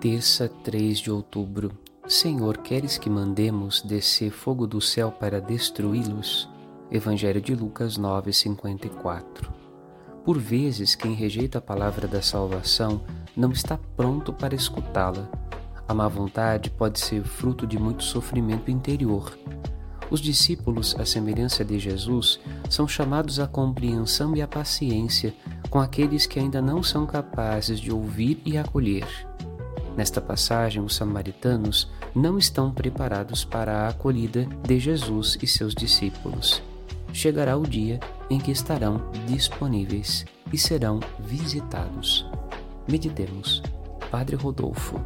Terça, 3 de outubro. Senhor, queres que mandemos descer fogo do céu para destruí-los? Evangelho de Lucas 9:54. Por vezes, quem rejeita a palavra da salvação não está pronto para escutá-la. A má vontade pode ser fruto de muito sofrimento interior. Os discípulos, à semelhança de Jesus, são chamados à compreensão e à paciência com aqueles que ainda não são capazes de ouvir e acolher. Nesta passagem, os samaritanos não estão preparados para a acolhida de Jesus e seus discípulos. Chegará o dia em que estarão disponíveis e serão visitados. Meditemos. Padre Rodolfo.